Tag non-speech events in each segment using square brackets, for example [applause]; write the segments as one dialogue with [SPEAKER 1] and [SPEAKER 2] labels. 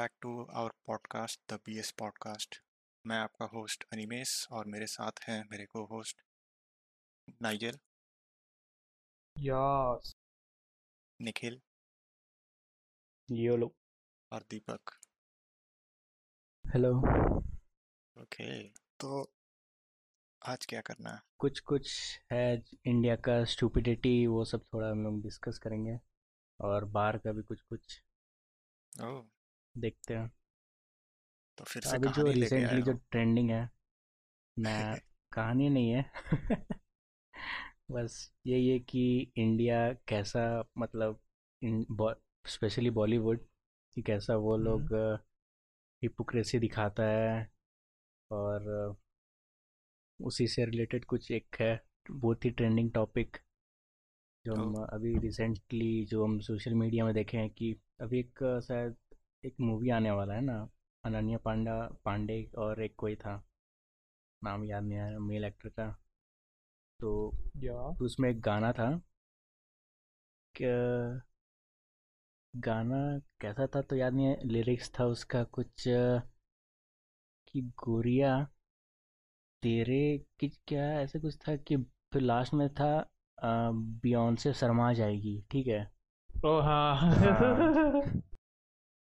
[SPEAKER 1] Back to our podcast the BS podcast मैं आपका host Animesh और मेरे साथ हैं मेरे को host Nigel.
[SPEAKER 2] Yes
[SPEAKER 1] Nikhil.
[SPEAKER 3] Yolo
[SPEAKER 1] और दीपक।
[SPEAKER 3] हेलो
[SPEAKER 1] ओके तो आज क्या करना है?
[SPEAKER 3] कुछ कुछ है इंडिया का स्टूपिडिटी वो सब थोड़ा हम लोग डिस्कस करेंगे और बाहर का भी कुछ कुछ।
[SPEAKER 1] ओह
[SPEAKER 3] देखते हैं।
[SPEAKER 1] तो फिर से
[SPEAKER 3] अभी जो रिसेंटली जो ट्रेंडिंग है मैं [laughs] कहानी नहीं है। [laughs] बस यही है कि इंडिया कैसा मतलब स्पेशली बॉलीवुड कि कैसा वो। लोग हिपोक्रेसी दिखाता है और उसी से रिलेटेड कुछ एक है बहुत ही ट्रेंडिंग टॉपिक जो हम अभी रिसेंटली जो हम सोशल मीडिया में देखे हैं कि अभी एक शायद एक मूवी आने वाला है ना अनन्या पांडा पांडे और एक कोई था नाम याद नहीं आया मेल एक्टर का। तो
[SPEAKER 2] या।
[SPEAKER 3] तो उसमें एक गाना था कि गाना कैसा था तो याद नहीं है लिरिक्स था उसका कुछ कि गोरिया तेरे कि क्या ऐसे कुछ था कि फिर लास्ट में था बियॉन्से शर्मा जाएगी ठीक है?
[SPEAKER 2] ओ हाँ।
[SPEAKER 3] हाँ।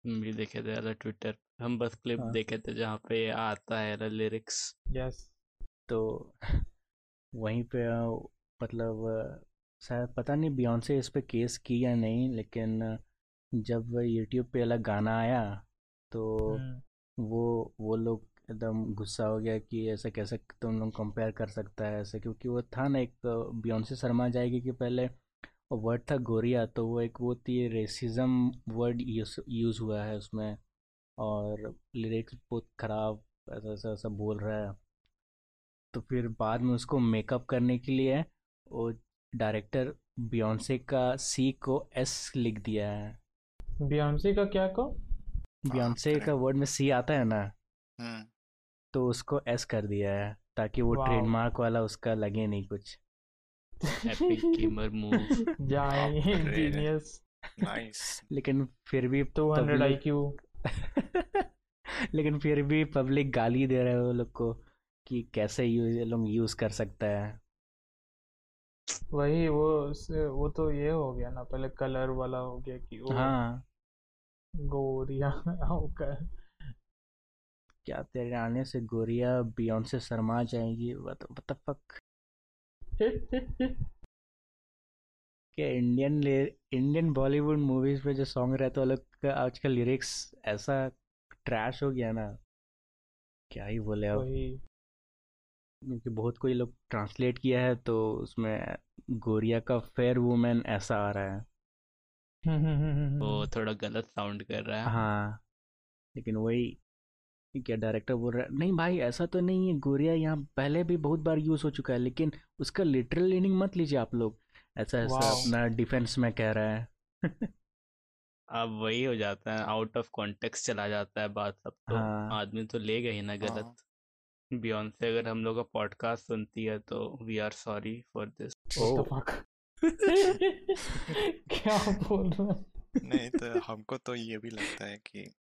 [SPEAKER 4] भी देखे थे यार ट्विटर हम बस क्लिप
[SPEAKER 3] हाँ।
[SPEAKER 4] देखे थे जहाँ पे आता है लिरिक्स
[SPEAKER 2] यस
[SPEAKER 3] तो [laughs] वहीं पे मतलब शायद पता नहीं बियॉन्से इस पे केस की या नहीं लेकिन जब यूट्यूब पे अलग गाना आया तो
[SPEAKER 2] हम्म।
[SPEAKER 3] वो वो लोग एकदम गुस्सा हो गया कि ऐसा कैसे तुम लोग कंपेयर कर सकता है ऐसे क्योंकि वो था ना एक बियॉन्से शर्मा जाएगी कि पहले वर्ड था गोरिया तो वो एक वो थी रेसिज्म वर्ड यूज़ यूज़ हुआ है उसमें और लिरिक्स बहुत ख़राब ऐसा ऐसा ऐसा बोल रहा है। तो फिर बाद में उसको मेकअप करने के लिए वो डायरेक्टर बियॉन्से का सी को एस लिख दिया है।
[SPEAKER 2] बियॉन्से का क्या को?
[SPEAKER 3] बियॉन्से का वर्ड में सी आता है ना?
[SPEAKER 1] हम्म।
[SPEAKER 3] तो उसको एस कर दिया है ताकि वो ट्रेडमार्क वाला उसका लगे नहीं कुछ।
[SPEAKER 4] एपिक गेमर मूव
[SPEAKER 2] जाए जीनियस
[SPEAKER 1] नाइस
[SPEAKER 3] लेकिन फिर भी
[SPEAKER 2] 200
[SPEAKER 3] पब्लिक
[SPEAKER 2] आईक्यू
[SPEAKER 3] लेकिन फिर भी पब्लिक गाली दे रहे हैं वो लोग को कि कैसे यूज़ लोग यूज़ कर सकता है।
[SPEAKER 2] वही वो वो तो ये हो गया ना पहले कलर वाला हो गया कि वो
[SPEAKER 3] हाँ।
[SPEAKER 2] गोरिया [laughs] होकर
[SPEAKER 3] क्या तेरे आने से गोरिया बियॉन्से शर्मा जाएगी? What the fuck? क्या इंडियन इंडियन बॉलीवुड मूवीज़ पे जो सॉन्ग रहता है लोग का आजकल लिरिक्स ऐसा ट्रैश हो गया ना। क्या ही बोले अब क्योंकि बहुत कोई लोग ट्रांसलेट किया है तो उसमें गोरिया का फेयर वुमेन ऐसा आ रहा है।
[SPEAKER 2] हम्म हम्म हम्म
[SPEAKER 4] वो थोड़ा गलत साउंड कर रहा है।
[SPEAKER 3] हाँ लेकिन वही क्या डायरेक्टर बोल रहा है? नहीं भाई ऐसा तो नहीं है। गोरिया यहाँ पहले भी बहुत बार यूज़ हो चुका है लेकिन उसका लिटरल मीनिंग मत लीजिए आप लोग। ऐसा ऐसा अपना डिफेंस में कह रहा है। [laughs]
[SPEAKER 4] अब वही हो जाता है आउट ऑफ़ कॉन्टेक्स्ट चला जाता है बात सब तो।
[SPEAKER 3] हाँ।
[SPEAKER 4] आदमी तो लेगा ही ना गलत
[SPEAKER 1] हाँ।
[SPEAKER 4] गलत। बियॉन्से अगर हम लोग का पॉडकास्ट सुनती है तो we are sorry for this
[SPEAKER 2] what
[SPEAKER 3] oh
[SPEAKER 2] the fuck क्या बोल रहा
[SPEAKER 1] नहीं तो हमको तो ये भी लगता है कि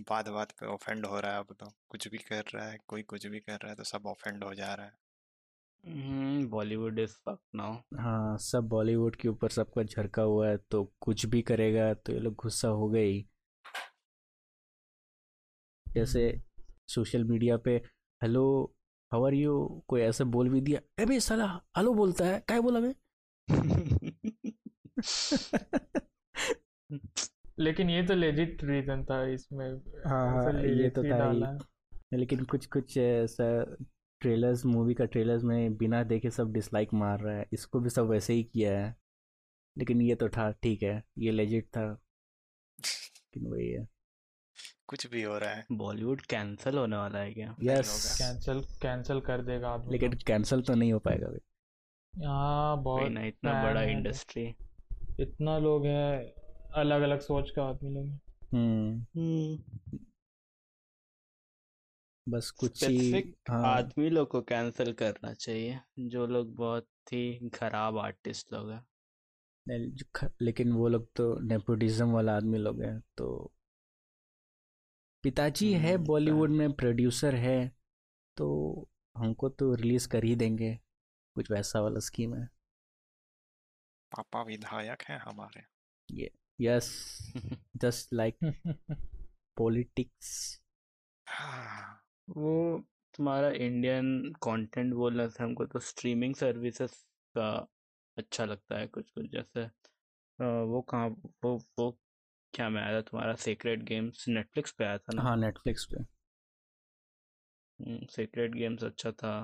[SPEAKER 1] बात बात पे ऑफेंड हो रहा है अब तो कुछ भी कर रहा है कोई कुछ भी कर रहा है तो सब ऑफेंड हो जा रहा है।
[SPEAKER 4] Bollywood is fuck now.
[SPEAKER 3] हाँ सब बॉलीवुड के ऊपर सबका झरका हुआ है तो कुछ भी करेगा तो ये लोग गुस्सा हो गए ही। जैसे
[SPEAKER 2] हम्म
[SPEAKER 3] सोशल मीडिया पे हेलो हाउ आर यू? कोई ऐसे बोल भी दिया ए बे साला हेलो बोलता है क्या बोला बे [laughs] [laughs] [laughs]
[SPEAKER 2] लेकिन ये तो लेजिट रीजन था इसमें
[SPEAKER 3] हाँ हाँ ये तो था ही। लेकिन कुछ कुछ ऐसा ट्रेलर्स मूवी का ट्रेलर्स में बिना देखे सब डिसलाइक मार रहा है। इसको भी सब वैसे ही किया है। लेकिन ये तो था ठीक है ये लेजिट था। लेकिन वही है।
[SPEAKER 1] कुछ भी हो रहा है।
[SPEAKER 4] बॉलीवुड कैंसिल होने वाला है क्या?
[SPEAKER 3] यस
[SPEAKER 2] कैंसिल कैंसिल कर देगा आदमी
[SPEAKER 3] लेकिन कैंसिल तो नहीं हो पाएगा भाई
[SPEAKER 4] वही
[SPEAKER 2] बहुत
[SPEAKER 4] ना इतना बड़ा इंडस्ट्री
[SPEAKER 2] इतना लोग हैं। अलग अलग सोच का आदमी लोग
[SPEAKER 3] हम्म। बस कुछ ही हाँ।
[SPEAKER 4] आदमी लोग को कैंसिल करना चाहिए जो लोग बहुत ही खराब आर्टिस्ट लोग हैं।
[SPEAKER 3] लेकिन वो लोग तो नेपोटिज्म वाला आदमी लोग हैं तो पिताजी है
[SPEAKER 1] हम्म,
[SPEAKER 3] बॉलीवुड में प्रोड्यूसर है तो हमको तो रिलीज़ कर ही देंगे कुछ वैसा वाला स्कीम है।
[SPEAKER 1] पापा विधायक हैं हमारे।
[SPEAKER 3] यस जस्ट लाइक पॉलिटिक्स
[SPEAKER 1] हाँ,
[SPEAKER 4] वो तुम्हारा इंडियन कंटेंट बोलना था हमको तो स्ट्रीमिंग सर्विसेज़ का अच्छा लगता है कुछ कुछ जैसे वो कहाँ वो वो क्या में आया था तुम्हारा? सीक्रेट गेम्स नेटफ्लिक्स पे आया था ना?
[SPEAKER 3] हाँ नेटफ्लिक्स पे।
[SPEAKER 4] सीक्रेट गेम्स अच्छा था।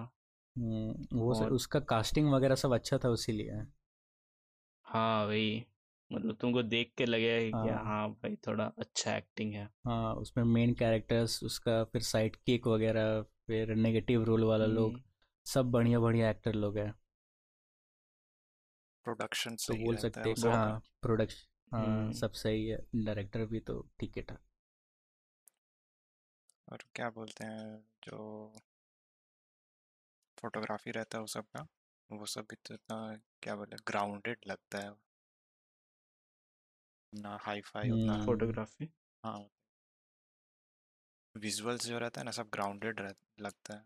[SPEAKER 3] हम्म, वो
[SPEAKER 4] और-
[SPEAKER 3] उसका कास्टिंग वगैरह सब अच्छा था उसी उसीलिए।
[SPEAKER 4] हाँ वही। मतलब तुमको देख के लगेगा कि
[SPEAKER 3] हाँ।
[SPEAKER 4] हाँ भाई थोड़ा अच्छा एक्टिंग है।
[SPEAKER 3] हाँ उसमें मेन कैरेक्टर्स उसका फिर साइड किक वगैरह फिर नेगेटिव रोल वाला लोग
[SPEAKER 4] हम्म,
[SPEAKER 3] सब बढ़िया बढ़िया एक्टर लोग हैं।
[SPEAKER 1] प्रोडक्शन
[SPEAKER 3] तो
[SPEAKER 1] सही
[SPEAKER 3] बोल सकते
[SPEAKER 1] है
[SPEAKER 3] हैं हाँ प्रोडक्शन हाँ
[SPEAKER 4] हम्म।
[SPEAKER 3] सब सही है डायरेक्टर भी तो ठीक है था।
[SPEAKER 1] और क्या बोलते हैं जो फोटोग्राफी रहता है उस सब का वो सब भी तो इतना क्या बोले ग्राउंडेड लगता है। ना हाई फाई उतना
[SPEAKER 3] हम्म।
[SPEAKER 4] फोटोग्राफी।
[SPEAKER 1] हाँ। विजुअल्स जो रहता है ना सब ग्राउंडेड लगता है।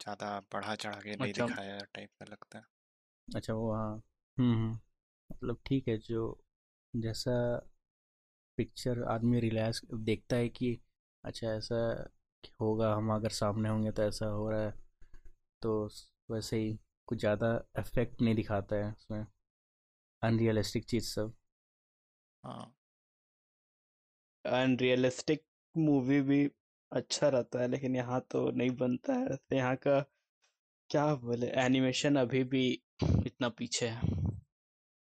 [SPEAKER 1] ज़्यादा बढ़ा चढ़ा के नहीं
[SPEAKER 4] अच्छा।
[SPEAKER 1] दिखाया टाइप का लगता है।
[SPEAKER 3] अच्छा वो हाँ। हम्म हम्म। मतलब ठीक है जो जैसा पिक्चर आदमी रिलैक्स देखता है कि अच्छा ऐसा होगा हम अगर सामने होंगे तो ऐसा हो रहा है तो वैसे ही कुछ ज़्यादा इफ़ेक्ट नहीं दिखाता है उसमें। अनरियलिस्टिक चीज़ सब।
[SPEAKER 1] हाँ।
[SPEAKER 4] अनरियलिस्टिक मूवी भी अच्छा रहता है लेकिन यहाँ तो नहीं बनता है। तो यहाँ का क्या बोले एनिमेशन अभी भी इतना पीछे है।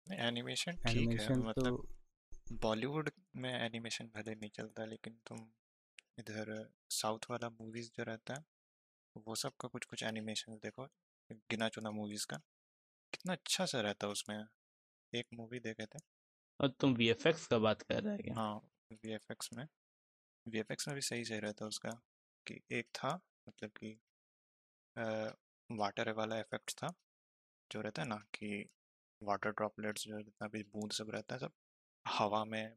[SPEAKER 1] एनिमेशन ठीक है
[SPEAKER 3] एनिमेशन तो
[SPEAKER 1] मतलब बॉलीवुड में एनिमेशन भले नहीं चलता लेकिन तुम इधर साउथ वाला मूवीज़ जो रहता है वो सब का कुछ कुछ एनिमेशन देखो गिना चुना मूवीज़ का। कितना अच्छा सा रहता है उसमें। एक मूवी देखे थे।
[SPEAKER 4] और तुम वीएफएक्स का बात कर रहे हैं
[SPEAKER 1] हाँ वीएफएक्स में। वीएफएक्स में भी सही सही रहता उसका कि एक था मतलब कि वाटर वाला इफ़ेक्ट था, जो रहता है ना कि वाटर ड्रॉपलेट्स जो जितना भी बूंद सब रहता है, सब हवा में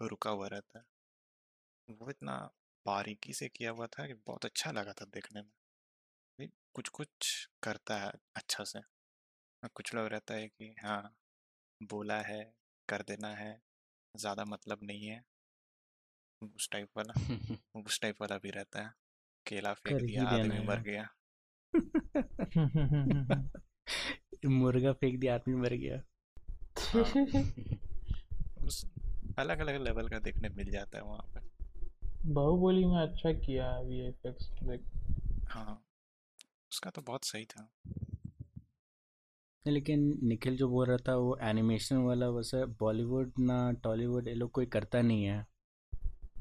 [SPEAKER 1] रुका हुआ रहता है। वो इतना बारीकी से किया हुआ था कि बहुत अच्छा लगा था देखने में। कुछ कुछ करता है अच्छा से। कुछ लोग रहता है कि हाँ बोला है कर देना है ज़्यादा मतलब नहीं है। उस टाइप वाला [laughs] उस टाइप वाला भी रहता है। केला फेंक दिया आदमी मर गया। [laughs]
[SPEAKER 3] मुर्गा फेंक दिया आदमी मर गया।
[SPEAKER 1] हाँ। [laughs] उस अलग अलग लेवल का देखने मिल जाता है वहाँ पर
[SPEAKER 2] बाहुबली में अच्छा किया वीएफएक्स देख
[SPEAKER 1] हाँ। उसका तो बहुत सही था।
[SPEAKER 3] लेकिन निखिल जो बोल रहा था वो एनिमेशन वाला वैसे बॉलीवुड ना टॉलीवुड ये लोग कोई करता नहीं है।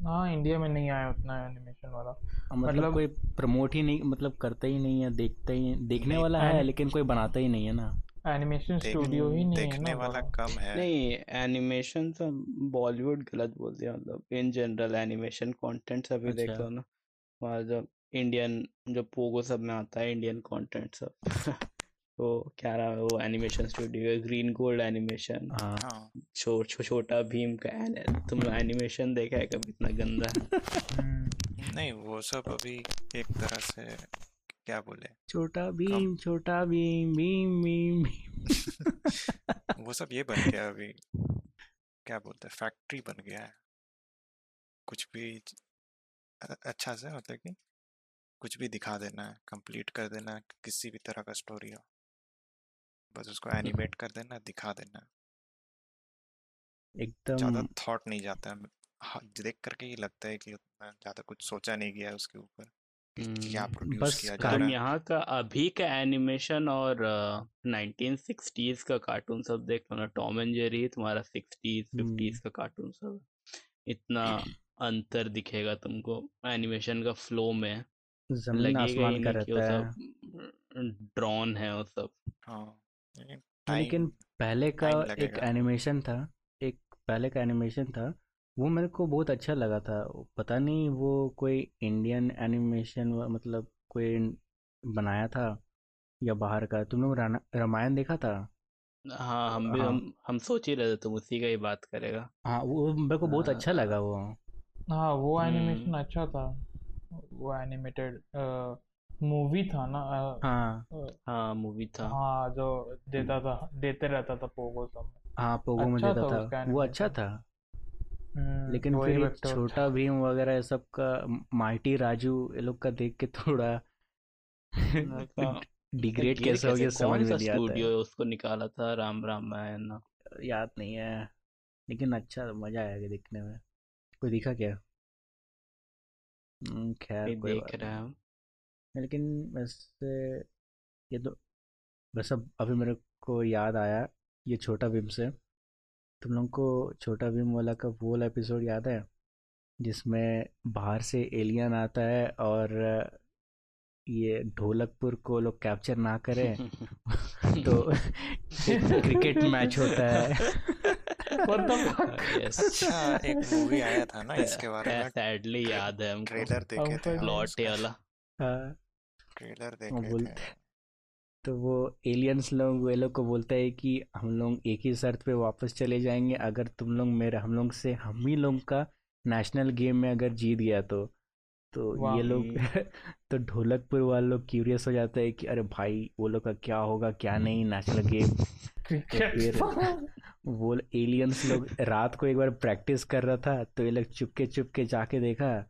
[SPEAKER 2] हाँ इंडिया में नहीं आया उतना एनिमेशन वाला।
[SPEAKER 3] मतलब
[SPEAKER 2] मतलब-
[SPEAKER 3] कोई प्रमोट ही नहीं मतलब करता ही नहीं है देखता ही देखने
[SPEAKER 1] नहीं,
[SPEAKER 3] वाला है लेकिन कोई बनाता ही नहीं है ना।
[SPEAKER 2] एनिमेशन स्टूडियो ही नहीं है
[SPEAKER 1] देखने
[SPEAKER 2] ना
[SPEAKER 1] वाला। कम है।
[SPEAKER 4] नहीं एनिमेशन तो बॉलीवुड गलत बोल दिया मतलब इन जनरल एनिमेशन कंटेंट अभी देख
[SPEAKER 3] अच्छा।
[SPEAKER 4] लो ना। वहाँ जब इंडियन जो पोगो सब में आता है इंडियन कंटेंट सब। [laughs] वो क्या रहा है वो animation studio Green Gold animation छो, छो, छोटा भीम का तुम एनिमेशन देखा है कभी इतना गंदा?
[SPEAKER 2] हम्म, [laughs]
[SPEAKER 1] नहीं वो सब अभी एक तरह से क्या बोले?
[SPEAKER 3] छोटा भीम छोटा भीम भीम भीम [laughs]
[SPEAKER 1] वो सब ये बन गया अभी। क्या बोलते हैं? फैक्ट्री बन गया है। कुछ भी अच्छा से मतलब कि कुछ भी दिखा देना है कंप्लीट कर देना है किसी भी तरह का स्टोरी हो। बस उसको एनिमेट कर देना दिखा देना। है। ज़्यादा थॉट नहीं जाता। है हाँ, देख करके ही लगता है कि उतना ज़्यादा कुछ सोचा नहीं गया है उसके ऊपर क्या
[SPEAKER 4] हम्म,
[SPEAKER 1] प्रोड्यूस
[SPEAKER 3] बस
[SPEAKER 1] किया जा रहा
[SPEAKER 4] यहाँ का अभी का एनिमेशन और नाइनटीन सिक्सटीज का कार्टून सब देख लो ना टॉम एंड जेरी तुम्हारा सिक्सटीज फिफ्टीज का कार्टून सब इतना [clears throat] अंतर दिखेगा तुमको एनिमेशन का फ्लो में।
[SPEAKER 3] ज़मीन
[SPEAKER 4] लगेगा ही नहीं कि वो
[SPEAKER 3] रहता है।
[SPEAKER 4] सब ड्रॉन है वो सब।
[SPEAKER 1] हाँ। लेकिन
[SPEAKER 3] पहले का एक एनिमेशन था एक पहले का एनिमेशन था वो मेरे को बहुत अच्छा लगा था। पता नहीं वो कोई इंडियन एनिमेशन मतलब कोई बनाया था या बाहर का। तुम लोग रामायण देखा था?
[SPEAKER 4] हाँ हम भी
[SPEAKER 3] हाँ।
[SPEAKER 4] हम हम सोच ही रहे थे तुम उसी का ही बात करेगा।
[SPEAKER 3] हाँ वो मेरे को बहुत
[SPEAKER 4] हाँ,
[SPEAKER 3] अच्छा लगा वो।
[SPEAKER 2] हाँ वो एनिमेशन
[SPEAKER 4] हम्म
[SPEAKER 2] अच्छा था। वो एनिमेटेड मूवी था ना
[SPEAKER 3] हाँ
[SPEAKER 4] हाँ मूवी था।
[SPEAKER 2] हाँ जो देता था देते रहता था पोगो सब।
[SPEAKER 3] हाँ पोगो में
[SPEAKER 2] अच्छा
[SPEAKER 3] देता
[SPEAKER 2] था
[SPEAKER 3] था।
[SPEAKER 2] उसका
[SPEAKER 3] वो अच्छा था।
[SPEAKER 2] हम्म
[SPEAKER 3] लेकिन
[SPEAKER 2] वही
[SPEAKER 3] फिर छोटा भीम वगैरह ये सब का माइटी राजू ये लोग का देख के थोड़ा [laughs] डिग्रेड
[SPEAKER 4] गिर
[SPEAKER 3] कैसे हो
[SPEAKER 4] कैसे
[SPEAKER 3] गया समझ में
[SPEAKER 4] सा
[SPEAKER 3] नहीं आता
[SPEAKER 4] स्टूडियो
[SPEAKER 3] है
[SPEAKER 4] उसको निकाला था? राम रामायण ना।
[SPEAKER 3] याद नहीं है लेकिन अच्छा मज़ा आया देखने में। कोई दिखा क्या? हम्म, खैर कोई
[SPEAKER 4] देख
[SPEAKER 3] बात
[SPEAKER 4] रहा
[SPEAKER 3] नहीं।
[SPEAKER 4] हूँ
[SPEAKER 3] लेकिन वैसे ये तो बस अब अभी मेरे को याद आया ये छोटा भीम से। तुम लोग को छोटा भीम वाला का वो वाला एपिसोड याद है? जिसमें बाहर से एलियन आता है और ये ढोलकपुर को लोग कैप्चर ना करें [laughs] तो [laughs] क्रिकेट मैच होता है। [laughs]
[SPEAKER 1] अच्छा एक मूवी आया था ना इसके बारे में।
[SPEAKER 4] सैडली याद है हमको।
[SPEAKER 1] ट्रेलर देखे थे हम
[SPEAKER 4] लौटे वाला।
[SPEAKER 3] हाँ,
[SPEAKER 1] ट्रेलर
[SPEAKER 3] वो
[SPEAKER 1] देखे
[SPEAKER 3] बोलते
[SPEAKER 1] थे।
[SPEAKER 3] तो वो एलियंस लोग वे लोग को बोलता है कि हम लोग एक ही शर्त पे वापस चले जाएँगे अगर तुम लोग मेरे हम लोग से हम ही लोग का नेशनल गेम में अगर जीत गया तो। तो ये लोग [laughs] तो ढोलकपुर वाले लोग क्यूरियस हो जाते हैं कि अरे भाई वो लोग का क्या होगा क्या नहीं नेशनल गेम? [laughs] तो फिर [laughs] वो एलियंस लोग रात को एक बार प्रैक्टिस कर रहा था तो ये लोग चुपके चुपके जाके देखा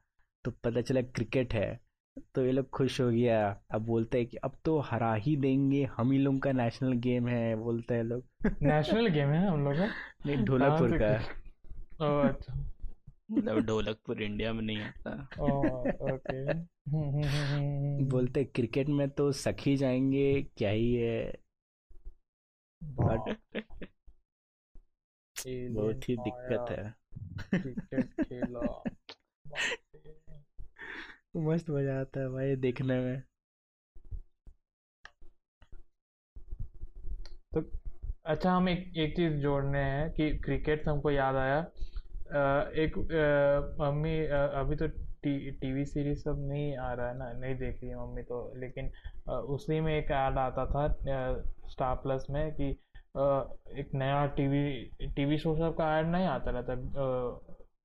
[SPEAKER 3] तो पता चला क्रिकेट है। तो ये लोग खुश हो गया। अब बोलते हैं कि अब तो हरा ही देंगे हम ही लोग का नेशनल गेम है बोलते हैं लोग।
[SPEAKER 2] नेशनल गेम है हम लोग का?
[SPEAKER 3] नहीं ढोलकपुर का। [laughs]
[SPEAKER 2] ओह अच्छा।
[SPEAKER 4] मतलब ढोलकपुर इंडिया में नहीं आता।
[SPEAKER 2] ओके। हम्म हम्म हम्म
[SPEAKER 3] बोलते क्रिकेट में तो सखी जाएँगे क्या ही है। बट बहुत ही दिक्कत है।
[SPEAKER 2] क्रिकेट खेला। [laughs]
[SPEAKER 3] मस्त मज़ा आता है भाई देखने में।
[SPEAKER 2] तो अच्छा हम एक एक चीज़ जोड़ने हैं कि क्रिकेट से हमको याद आया एक मम्मी अभी तो टी टीवी सीरीज़ सब नहीं आ रहा है ना नहीं देख रही है मम्मी तो लेकिन उसी में एक ऐड आता था स्टार प्लस में कि एक नया टीवी टीवी शो सब का ऐड नहीं आता रहता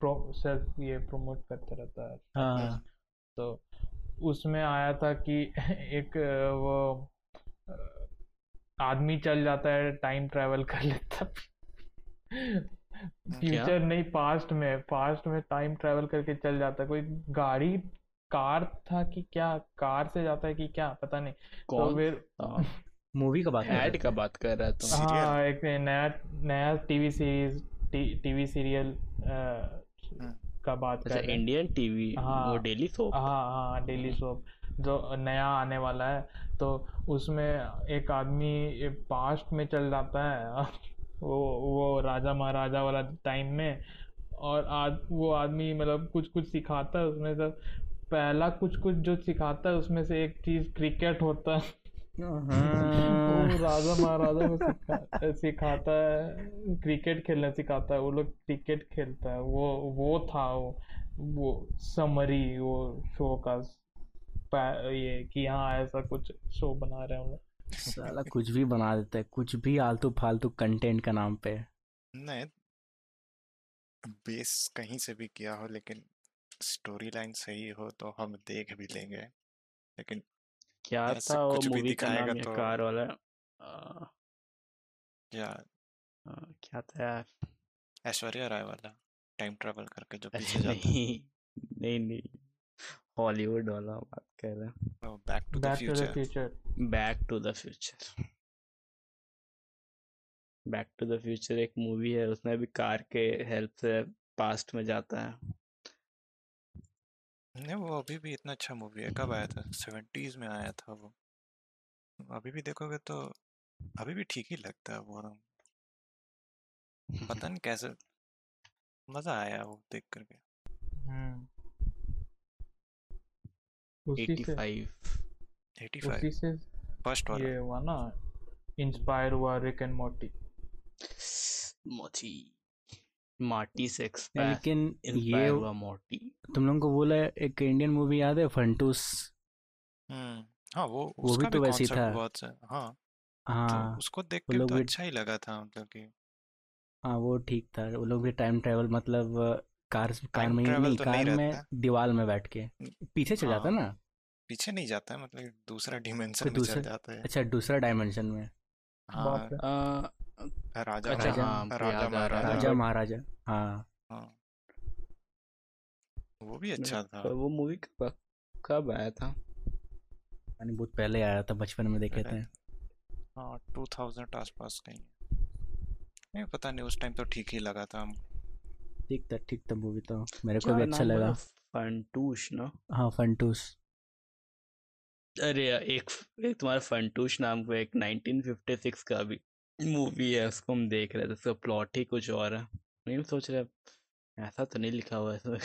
[SPEAKER 2] प्रो सेल्फ ये प्रमोट करता रहता है।
[SPEAKER 3] हाँ।
[SPEAKER 2] तो उसमें आया था कि [laughs] एक वो आदमी चल जाता है टाइम ट्रैवल कर लेता फ्यूचर नहीं पास्ट में पास्ट में टाइम ट्रैवल करके चल जाता है। कोई गाड़ी कार था कि क्या? कार से जाता है कि क्या? पता नहीं। तो फिर
[SPEAKER 3] मूवी [laughs] का बात
[SPEAKER 4] ऐड का बात कर रहा
[SPEAKER 1] था
[SPEAKER 2] हाँ एक नया नया टीवी सीरीज़ टीवी सीरियल। का बात
[SPEAKER 4] अच्छा
[SPEAKER 2] कर
[SPEAKER 4] इंडियन टीवी
[SPEAKER 2] हाँ।
[SPEAKER 4] वो डेली सोप
[SPEAKER 2] हाँ हाँ डेली सोप जो नया आने वाला है तो उसमें एक आदमी पास्ट में चल जाता है [laughs] वो वो राजा महाराजा वाला टाइम में और आज वो आदमी मतलब कुछ कुछ सिखाता है उसमें से पहला कुछ कुछ जो सिखाता है उसमें से एक चीज़ क्रिकेट होता है। राजा महाराजा को सिखा सिखाता है क्रिकेट खेलना सिखाता है वो लोग क्रिकेट खेलता है वो वो था वो वो समरी वो शो का ये कि हाँ ऐसा कुछ शो बना रहे हैं
[SPEAKER 3] साला कुछ भी बना देता है कुछ भी आलतू फालतू कंटेंट का नाम पे।
[SPEAKER 1] नहीं बेस कहीं से भी किया हो लेकिन स्टोरी लाइन सही हो तो हम देख भी लेंगे लेकिन
[SPEAKER 4] क्या था वो मूवी का नाम
[SPEAKER 1] तो-
[SPEAKER 4] कार वाला? आ,
[SPEAKER 1] या
[SPEAKER 4] आ, क्या था यार?
[SPEAKER 1] ऐश्वर्या राय वाला टाइम ट्रैवल करके जो पीछे जाता
[SPEAKER 4] नहीं नहीं नहीं हॉलीवुड वाला बात कर रहे हैं।
[SPEAKER 1] Back to the future.
[SPEAKER 4] Back to the future. Back to the future एक मूवी है उसमें भी कार के हेल्प से पास्ट में जाता है।
[SPEAKER 1] नहीं वो अभी भी इतना अच्छा मूवी है। कब आया था? सेवेंटीज में आया था वो। अभी भी देखोगे तो अभी भी ठीक ही लगता है वो ना पता नहीं कैसे मज़ा आया वो देख करके।
[SPEAKER 2] हम्म। उसी से
[SPEAKER 4] 85
[SPEAKER 1] 85
[SPEAKER 2] उसी से
[SPEAKER 1] फ़र्स्ट वाला।
[SPEAKER 2] ये हुआ ना इंस्पायर हुआ रिक एंड मोटी
[SPEAKER 4] मोटी मार्टी से
[SPEAKER 3] लेकिन ये
[SPEAKER 4] हुआ मोटी।
[SPEAKER 3] तुम लोगों को बोला एक इंडियन मूवी याद है फंटूस
[SPEAKER 1] हम्म हाँ वो
[SPEAKER 3] वो भी तो वैसे ही था।
[SPEAKER 1] बहुत सा हाँ तो
[SPEAKER 3] हाँ
[SPEAKER 1] उसको देख के तो
[SPEAKER 3] भी
[SPEAKER 1] अच्छा ही लगा था मतलब कि
[SPEAKER 3] हाँ वो ठीक था। वो लोग भी टाइम ट्रैवल मतलब कार कार में नहीं
[SPEAKER 1] तो नहीं
[SPEAKER 3] कार में दीवार में बैठ के। पीछे चल जाता
[SPEAKER 1] हाँ
[SPEAKER 3] ना?
[SPEAKER 1] पीछे नहीं जाता है मतलब दूसरा डिमेंशन में चल जाता है।
[SPEAKER 3] अच्छा दूसरा डायमेंशन में।
[SPEAKER 1] हाँ। राजा
[SPEAKER 4] अच्छा
[SPEAKER 3] राजा
[SPEAKER 4] हाँ
[SPEAKER 1] राजा महाराजा।
[SPEAKER 3] राजा महाराजा हाँ।
[SPEAKER 1] हाँ। वो भी अच्छा था।
[SPEAKER 4] वो मूवी कब कब आया था?
[SPEAKER 3] यानी बहुत पहले आया था बचपन में देखे थे।
[SPEAKER 1] हाँ टू थाउज़ेंड आसपास कहीं। नहीं पता नहीं उस टाइम तो ठीक ही लगा था। हम
[SPEAKER 3] ठीक था ठीक था मूवी तो। मेरे को भी अच्छा लगा।
[SPEAKER 4] फंटूश ना?
[SPEAKER 3] हाँ फंटूस
[SPEAKER 4] अरे एक एक तुम्हारा फंटूश नाम का एक 1956 का भी मूवी है उसको हम देख रहे थे उसका प्लॉट ही कुछ और है। नहीं सोच रहे ऐसा तो नहीं लिखा हुआ है इसमें।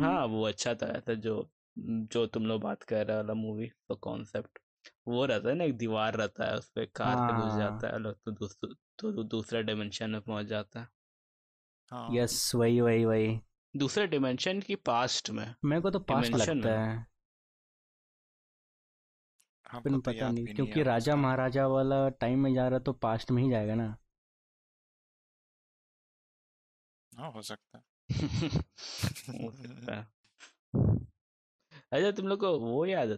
[SPEAKER 4] हाँ वो अच्छा था ऐसा जो जो तुम लोग बात कर रहे वाला मूवी तो कॉन्सेप्ट वो रहता है ना एक दीवार रहता है उस पे कार से घुस
[SPEAKER 3] हाँ।
[SPEAKER 4] जाता है लोग तो दूसरा तो दूसरा डिमेंशन में पहुँच जाता है।
[SPEAKER 1] हाँ।
[SPEAKER 3] यस वही वही वही।
[SPEAKER 4] दूसरे डिमेंशन की पास्ट में।
[SPEAKER 3] मेरे को तो पास्ट लगता है।
[SPEAKER 1] हमको
[SPEAKER 3] फिर
[SPEAKER 1] तो
[SPEAKER 3] पता नहीं क्योंकि
[SPEAKER 1] है
[SPEAKER 3] राजा महाराजा वाला टाइम में जा रहा तो पास्ट में ही जाएगा ना।
[SPEAKER 1] हाँ हो सकता
[SPEAKER 4] है। [laughs]
[SPEAKER 1] है
[SPEAKER 4] अच्छा तुम लोग को वो याद है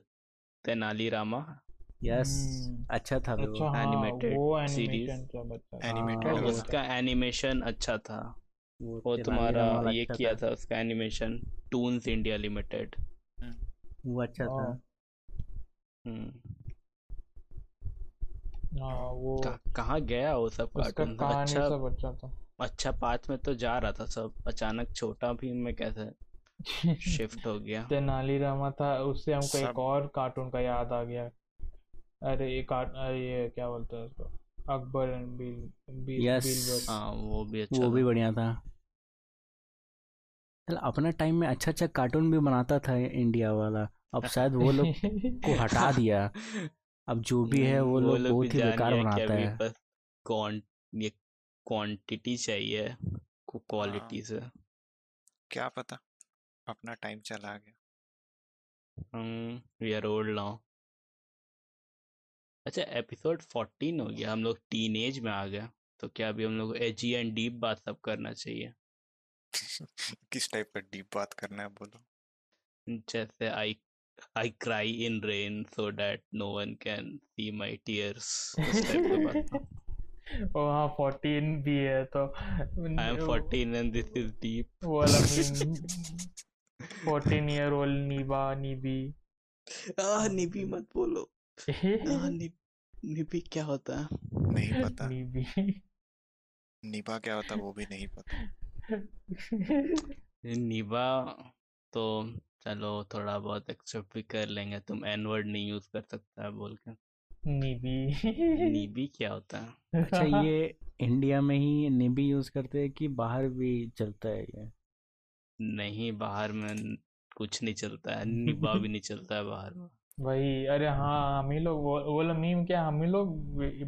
[SPEAKER 4] तेनाली रामा?
[SPEAKER 3] यस
[SPEAKER 2] हम्म।
[SPEAKER 3] अच्छा था वो
[SPEAKER 2] अच्छा हाँ
[SPEAKER 4] एनिमेटेड सीरीज़
[SPEAKER 3] हाँ।
[SPEAKER 1] एनिमेटेड
[SPEAKER 4] उसका एनिमेशन अच्छा था।
[SPEAKER 3] वो
[SPEAKER 4] वो तुम्हारा ये
[SPEAKER 3] अच्छा
[SPEAKER 4] किया
[SPEAKER 3] था।
[SPEAKER 4] था उसका एनिमेशन टून्स इंडिया लिमिटेड
[SPEAKER 3] वो अच्छा था।
[SPEAKER 2] हाँ
[SPEAKER 4] हम्म।
[SPEAKER 2] हाँ वो
[SPEAKER 4] कहाँ कहाँ गया वो सब कार्टून अच्छा
[SPEAKER 2] सब अच्छा था।
[SPEAKER 4] अच्छा पाथ में तो जा रहा था सब। अचानक छोटा भीम में कैसे शिफ्ट हो गया? [laughs]
[SPEAKER 2] तेनालीरामा था उससे हमको
[SPEAKER 1] सब...
[SPEAKER 2] एक और कार्टून का याद आ गया। अरे ये कार्ट अरे ये क्या बोलते हैं उसको? Akbar and Bill Bill
[SPEAKER 3] yes
[SPEAKER 4] हाँ वो भी अच्छा
[SPEAKER 3] वो भी बढ़िया था। चल अपना टाइम में अच्छा अच्छा कार्टून भी बनाता था इंडिया वाला। अब शायद वो लोग को हटा [laughs] दिया। अब जो भी है वो
[SPEAKER 4] वो
[SPEAKER 3] लोग
[SPEAKER 4] भी
[SPEAKER 3] बहुत ही बेकार बनाता है।
[SPEAKER 4] क्वांट ये क्वांटिटी चाहिए को
[SPEAKER 1] हाँ।
[SPEAKER 4] क्वालिटी से।
[SPEAKER 1] क्या पता अपना टाइम चला गया।
[SPEAKER 4] हम वी आर ओल्ड नाउ अच्छा एपिसोड 14 हो गया हम लोग टीनेज में आ गए तो क्या अभी हम लोग एजी एंड डीप बात सब करना चाहिए? [laughs]
[SPEAKER 1] किस टाइप का डीप बात करना है बोलो।
[SPEAKER 4] जैसे I I cry in rain so that no one can see my tears उस टाइप की बात
[SPEAKER 2] ओ हाँ फोर्टीन भी है तो
[SPEAKER 4] I am 14 and this is deep
[SPEAKER 2] वो वाला मीम फोर्टीन ईयर ओल्ड नीबा नीबी
[SPEAKER 4] आ निबी मत बोलो। आ नि, निबी क्या होता? है
[SPEAKER 1] नहीं पता।
[SPEAKER 2] नीबी
[SPEAKER 1] निभा क्या होता वो भी नहीं पता। [laughs]
[SPEAKER 4] निबा तो चलो थोड़ा बहुत एक्सेप्ट भी कर लेंगे तुम एन वर्ड नहीं यूज़ कर सकता बोल के
[SPEAKER 2] नीबी
[SPEAKER 4] निबी क्या होता है?
[SPEAKER 3] अच्छा ये इंडिया में ही निबी यूज़ करते हैं कि बाहर भी चलता है ये?
[SPEAKER 4] नहीं बाहर में कुछ नहीं चलता है। निबा भी नहीं चलता है बाहर में।
[SPEAKER 2] वही अरे हाँ हम ही लोग वो वो मीम क्या हम ही लोग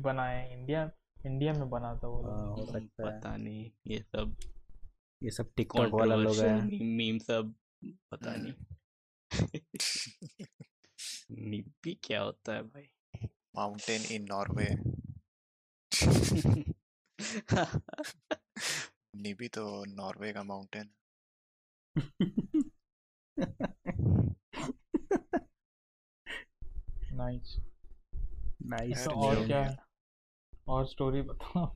[SPEAKER 2] बनाए इंडिया इंडिया में बना था वो
[SPEAKER 3] हाँ, हो
[SPEAKER 2] लोग
[SPEAKER 3] सकता है।
[SPEAKER 4] नहीं ये सब
[SPEAKER 3] ये सब टिकटॉक वाला लोग है।
[SPEAKER 4] मीम सब। पता। नहीं निबी क्या होता है भाई
[SPEAKER 1] माउंटेन इन नॉर्वे निबी तो नॉर्वे का माउंटेन
[SPEAKER 2] नाइस
[SPEAKER 3] नाइस
[SPEAKER 2] तो और क्या? है और स्टोरी बताओ।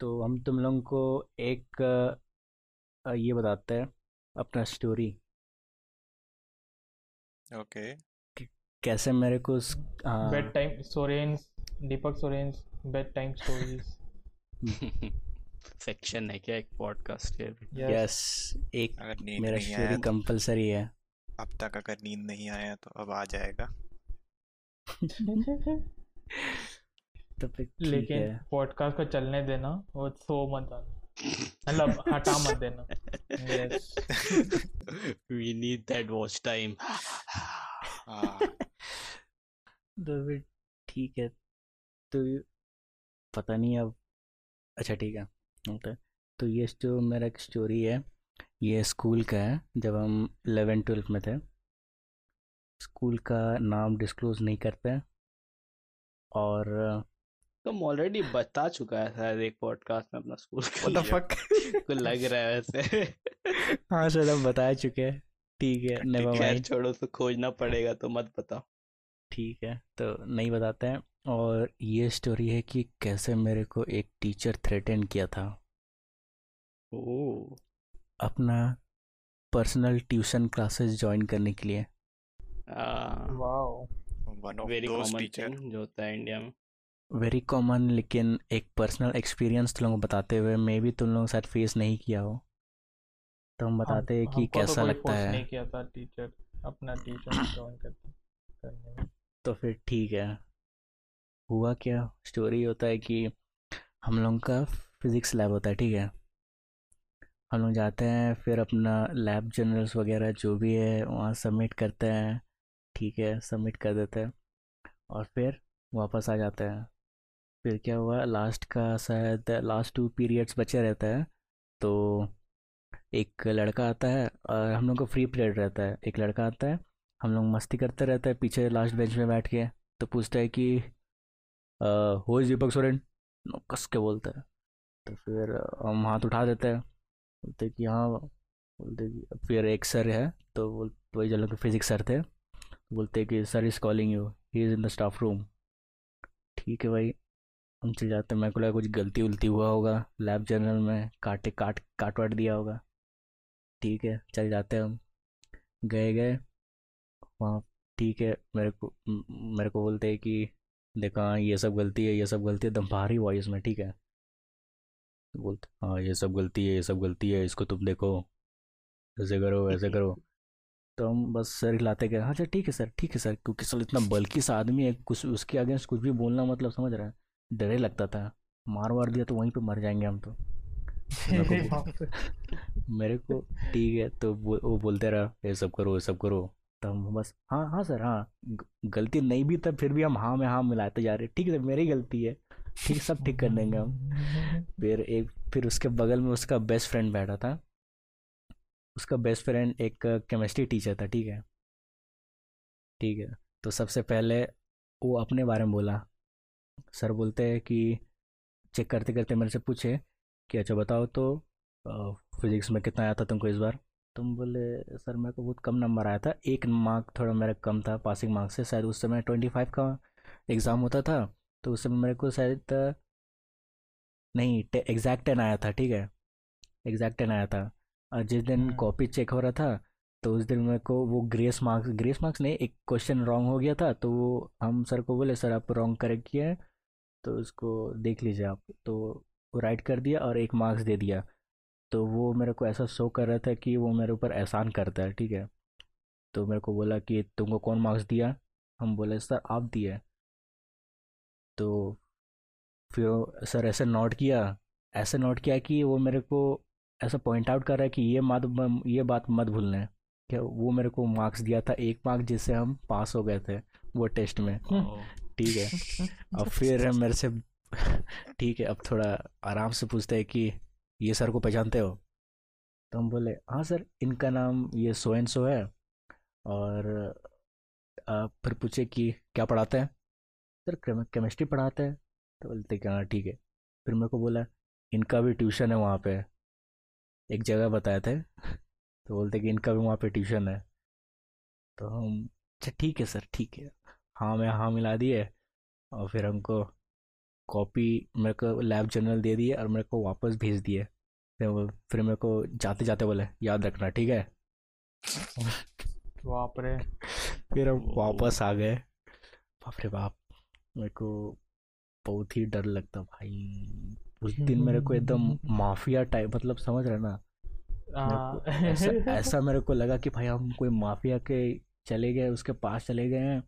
[SPEAKER 3] तो हम तुम लोगों को एक ये बताते हैं। अपना स्टोरी
[SPEAKER 1] ओके।
[SPEAKER 3] कैसे मेरे को उस हाँ
[SPEAKER 2] बेड टाइम सोरेन्स दीपक सोरेन्स बेड टाइम स्टोरीज
[SPEAKER 4] सेक्शन है क्या एक पॉडकास्ट के? भी
[SPEAKER 2] यस
[SPEAKER 3] एक
[SPEAKER 1] अगर नींद
[SPEAKER 3] मेरा
[SPEAKER 1] नहीं
[SPEAKER 3] स्टोरी
[SPEAKER 1] तो
[SPEAKER 3] कंपलसरी है।
[SPEAKER 1] अब तक अगर नींद नहीं आया तो अब आ जाएगा। [laughs]
[SPEAKER 3] तो
[SPEAKER 2] लेकिन पॉडकास्ट को चलने देना वो सो मत जाना। मतलब हटा मत देना। [laughs]
[SPEAKER 4] Need that watch time.
[SPEAKER 1] हाँ
[SPEAKER 3] तो फिर ठीक है। तो पता नहीं अब अच्छा ठीक है ओके। तो ये जो मेरा एक स्टोरी है ये स्कूल का है जब हम इलेवन ट्वेल्थ में थे। स्कूल का नाम डिस्क्लोज नहीं करते हैं और
[SPEAKER 4] तुम ऑलरेडी बता चुका है शायद एक पॉडकास्ट में अपना स्कूल का
[SPEAKER 3] व्हाट द फक
[SPEAKER 4] को लग रहा है वैसे
[SPEAKER 3] हाँ सर अब बता चुके हैं। ठीक है नेवर माइंड
[SPEAKER 4] छोड़ो तो खोजना पड़ेगा तो मत बताओ।
[SPEAKER 3] ठीक है तो नहीं बताते हैं। और ये स्टोरी है कि कैसे मेरे को एक टीचर थ्रेटन किया था।
[SPEAKER 4] ओह।
[SPEAKER 3] अपना पर्सनल ट्यूशन क्लासेस ज्वाइन करने के लिए।
[SPEAKER 2] Wow
[SPEAKER 1] one of those teacher
[SPEAKER 4] जो होता है इंडिया में।
[SPEAKER 3] वेरी कॉमन लेकिन एक पर्सनल एक्सपीरियंस तुम लोगों को बताते हुए मे भी तुम लोगों शायद फेस नहीं किया हो। तो हम बताते हैं कि
[SPEAKER 2] तो
[SPEAKER 3] कैसा लगता है।
[SPEAKER 2] नहीं किया था टीचर अपना टीचर ज्वाइन करने करने में।
[SPEAKER 3] तो फिर ठीक है। हुआ क्या? स्टोरी होता है कि हम लोग का फिज़िक्स लैब होता है ठीक है? हम लोग जाते हैं फिर अपना लैब जर्नल्स वगैरह जो भी है वहाँ सबमिट करते हैं ठीक है? सबमिट कर देते हैं और फिर वापस आ जाते हैं। फिर क्या हुआ लास्ट का शायद लास्ट टू पीरियड्स बचे रहते हैं। तो एक लड़का आता है और हम लोग को फ्री पीरियड रहता है। एक लड़का आता है, हम लोग मस्ती करते रहते हैं, पीछे लास्ट बेंच में बैठ के। तो पूछता है कि हो इज़ दीपक सोरेन कस के बोलता है। तो फिर हम हाथ उठा देते हैं। बोलते कि हाँ। बोलते कि फिर एक सर है। तो बोल, वही जो लोग फिजिक्स सर थे, बोलते कि sir is calling you he is in the staff room ठीक है भाई। हम चले जाते मेरे को लगा कुछ गलती उलती हुआ होगा। लैब जर्नल में काटे, काट काट वाट दिया होगा। ठीक है, चल जाते हम। गए गए। वहाँ, ठीक है। मेरे को मेरे को बोलते हैं कि, देखा हाँ ये सब गलती है, ये सब गलती है। एकदम भारी वॉइस में ठीक है? बोलते हाँ ये सब गलती है, ये सब गलती है। इसको तुम देखो। ऐसे करो, वैसे करो। तो हम बस सर हिलाते गए। हाँ अच्छा ठीक है, सर, ठीक है, सर। क्योंकि सर इतना बल्कि सा आदमी है, कुछ उसके अगेंस्ट कुछ भी बोलना मतलब समझ रहा है? डरे लगता था। मार वार दिया तो वहीं पे मर जाएँगे हम तो। [laughs] मेरे को ठीक है तो वो, वो बोलते रहा ये सब करो ये सब करो। तो हम बस हाँ हाँ सर हाँ गलती नहीं भी तब फिर भी हम हाँ में हाँ मिलाते जा रहे ठीक है मेरी गलती है। ठीक सब ठीक कर देंगे हम। फिर एक फिर उसके बगल में उसका बेस्ट फ्रेंड बैठा था। उसका बेस्ट फ्रेंड एक केमिस्ट्री टीचर था ठीक है? ठीक है तो सबसे पहले वो अपने बारे में बोला। सर बोलते हैं कि चेक करते करते मेरे से पूछे कि अच्छा बताओ तो फिजिक्स में कितना आया था तुमको इस बार? तुम बोले सर मेरे को बहुत कम नंबर आया था। एक मार्क थोड़ा मेरा कम था पासिंग मार्क्स से। शायद उस समय ट्वेंटी फाइव का एग्ज़ाम होता था तो उस समय मेरे को शायद नहीं एग्जैक्ट टेन आया था ठीक है? एग्जैक्ट टेन आया था। और जिस दिन
[SPEAKER 2] हम्म।
[SPEAKER 3] कॉपी चेक हो रहा था तो उस दिन मेरे को वो ग्रेस मार्क्स ग्रेस मार्क्स नहीं एक क्वेश्चन रॉन्ग हो गया था तो वो हम सर को बोले सर आप रॉन्ग करेक्ट किए हैं तो उसको देख लीजिए आप। तो वो राइट कर दिया और एक मार्क्स दे दिया। तो वो मेरे को ऐसा शो कर रहा था कि वो मेरे ऊपर एहसान करता है, ठीक है? तो मेरे को बोला कि, तुमको कौन मार्क्स दिया? हम बोले सर आप दिए तो फिर सर ऐसे नोट किया, ऐसे नोट किया कि वो मेरे को ऐसा पॉइंट आउट कर रहा है कि ये मत, ये बात मत भूलना है। क्या वो मेरे को मार्क्स दिया था एक मार्क जिससे हम पास हो गए थे वो टेस्ट में। ठीक है। अब फिर मेरे से [laughs] ठीक है अब थोड़ा आराम से पूछते हैं कि ये सर को पहचानते हो? तो हम बोले हाँ सर इनका नाम ये सो एंड सो है। और आ, फिर पूछे कि क्या पढ़ाते हैं? सर केमिस्ट्री पढ़ाते हैं। तो बोलते कि हाँ ठीक है। फिर मेरे को बोला इनका भी ट्यूशन है वहाँ पे। एक जगह बताए थे। तो बोलते कि इनका भी वहाँ पे ट्यूशन है। तो हम अच्छा ठीक है सर ठीक है। हाँ मैं हाँ मिला दिए और फिर हमको कॉपी मेरे को लैब जर्नल दे दिए और मेरे को वापस भेज दिए फिर फिर मेरे को जाते जाते बोले याद रखना ठीक है?
[SPEAKER 2] बाप रे।
[SPEAKER 3] फिर हम वापस आ गए। बाप रे बाप मेरे को बहुत ही डर लगता भाई। उस दिन मेरे को एकदम [laughs] माफिया टाइप मतलब समझ रहे ना? ऐसा ऐसा मेरे को लगा कि भाई हम कोई माफिया के चले गए उसके पास चले गए हैं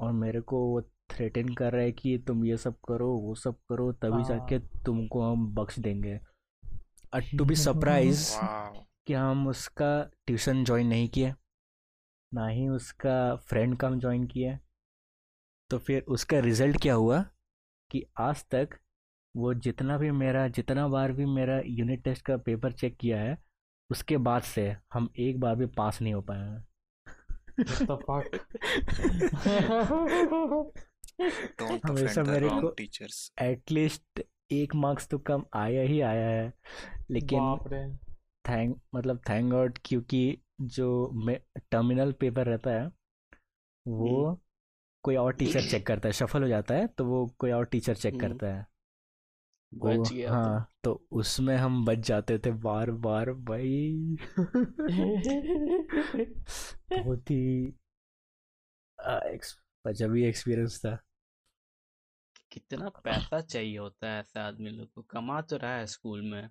[SPEAKER 3] और मेरे को वो थ्रेटन कर रहा है कि तुम ये सब करो वो सब करो तभी जाके
[SPEAKER 2] हाँ।
[SPEAKER 3] तुमको हम बख्श देंगे। और टू बी सरप्राइज़ कि हम उसका ट्यूशन ज्वाइन नहीं किए ना ही उसका फ्रेंड का हम ज्वाइन किए। तो फिर उसका रिज़ल्ट क्या हुआ कि आज तक वो जितना भी मेरा जितना बार भी मेरा यूनिट टेस्ट का पेपर चेक किया है उसके बाद से हम एक बार भी पास नहीं हो पाए हैं। हमेशा मेरे को
[SPEAKER 1] टीचर्स
[SPEAKER 3] एटलीस्ट एक मार्क्स तो कम आया ही आया है। लेकिन थैंक मतलब थैंक गॉड क्योंकि जो टर्मिनल पेपर रहता है वो
[SPEAKER 4] हम्म।
[SPEAKER 3] कोई और टीचर चेक करता है सफल हो जाता है तो वो कोई और टीचर चेक
[SPEAKER 4] हम्म।
[SPEAKER 3] करता है।
[SPEAKER 4] बच गया तुम
[SPEAKER 3] हाँ तो उसमें हम बच जाते थे बार बार भाई। बहुत ही अजब ही एक्सपीरियंस था।
[SPEAKER 4] कितना पैसा चाहिए होता है ऐसे आदमी लोग को? कमा तो रहा है स्कूल में।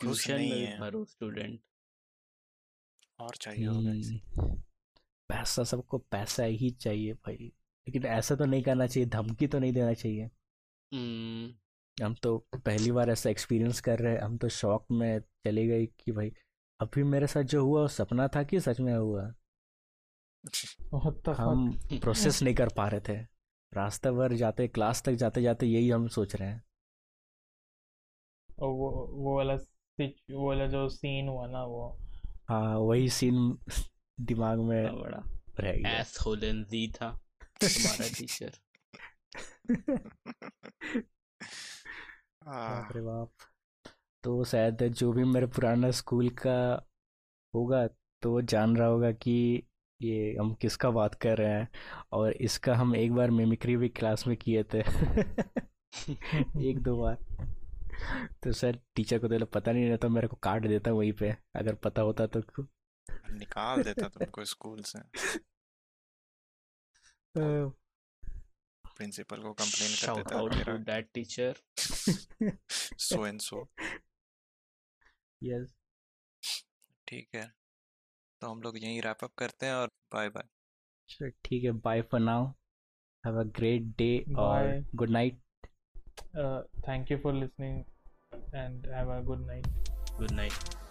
[SPEAKER 4] ट्यूशन में
[SPEAKER 1] है।
[SPEAKER 4] भरो स्टूडेंट
[SPEAKER 1] और चाहिए होगा
[SPEAKER 3] हम्म, पैसा सबको पैसा ही चाहिए भाई। लेकिन ऐसा तो नहीं करना चाहिए धमकी तो नहीं देना चाहिए।
[SPEAKER 4] हम्म।
[SPEAKER 3] हम तो पहली बार ऐसा एक्सपीरियंस कर रहे हैं। हम तो शौक में चले गए कि भाई अभी मेरे साथ जो हुआ वो सपना था कि सच में हुआ? हम प्रोसेस नहीं कर पा रहे थे। रास्ते भर जाते क्लास तक जाते जाते यही हम सोच रहे हैं।
[SPEAKER 2] और वो वो वाला वो वाला जो सीन हुआ ना वो।
[SPEAKER 3] हाँ वही सीन दिमाग में
[SPEAKER 4] बड़ा
[SPEAKER 3] रह गया।
[SPEAKER 4] एस होलन जी था। तुम्हारा टीचर [laughs] [laughs]
[SPEAKER 3] बाप रे बाप। तो शायद जो भी मेरे पुराना स्कूल का होगा तो वो जान रहा होगा कि ये हम किसका बात कर रहे हैं और इसका हम एक बार मिमिक्री भी क्लास में किए थे। [laughs] एक दो [laughs] बार। तो सर टीचर को तो पता नहीं रहता मेरे को काट देता वहीं पे। अगर पता होता तो
[SPEAKER 1] निकाल देता तुमको स्कूल से।
[SPEAKER 3] अ, [laughs]
[SPEAKER 1] प्रिंसिपल को कंप्लेन कर
[SPEAKER 4] शाउट
[SPEAKER 1] देता
[SPEAKER 4] आउट
[SPEAKER 1] तेरा
[SPEAKER 4] that teacher
[SPEAKER 1] so and so
[SPEAKER 3] yes
[SPEAKER 1] ठीक है तो हम लोग यहीं रैप अप करते हैं और बाय बाय
[SPEAKER 3] चलो ठीक है bye for now have a great day और good night
[SPEAKER 2] Uh, thank you for listening and have a good night.
[SPEAKER 4] Good night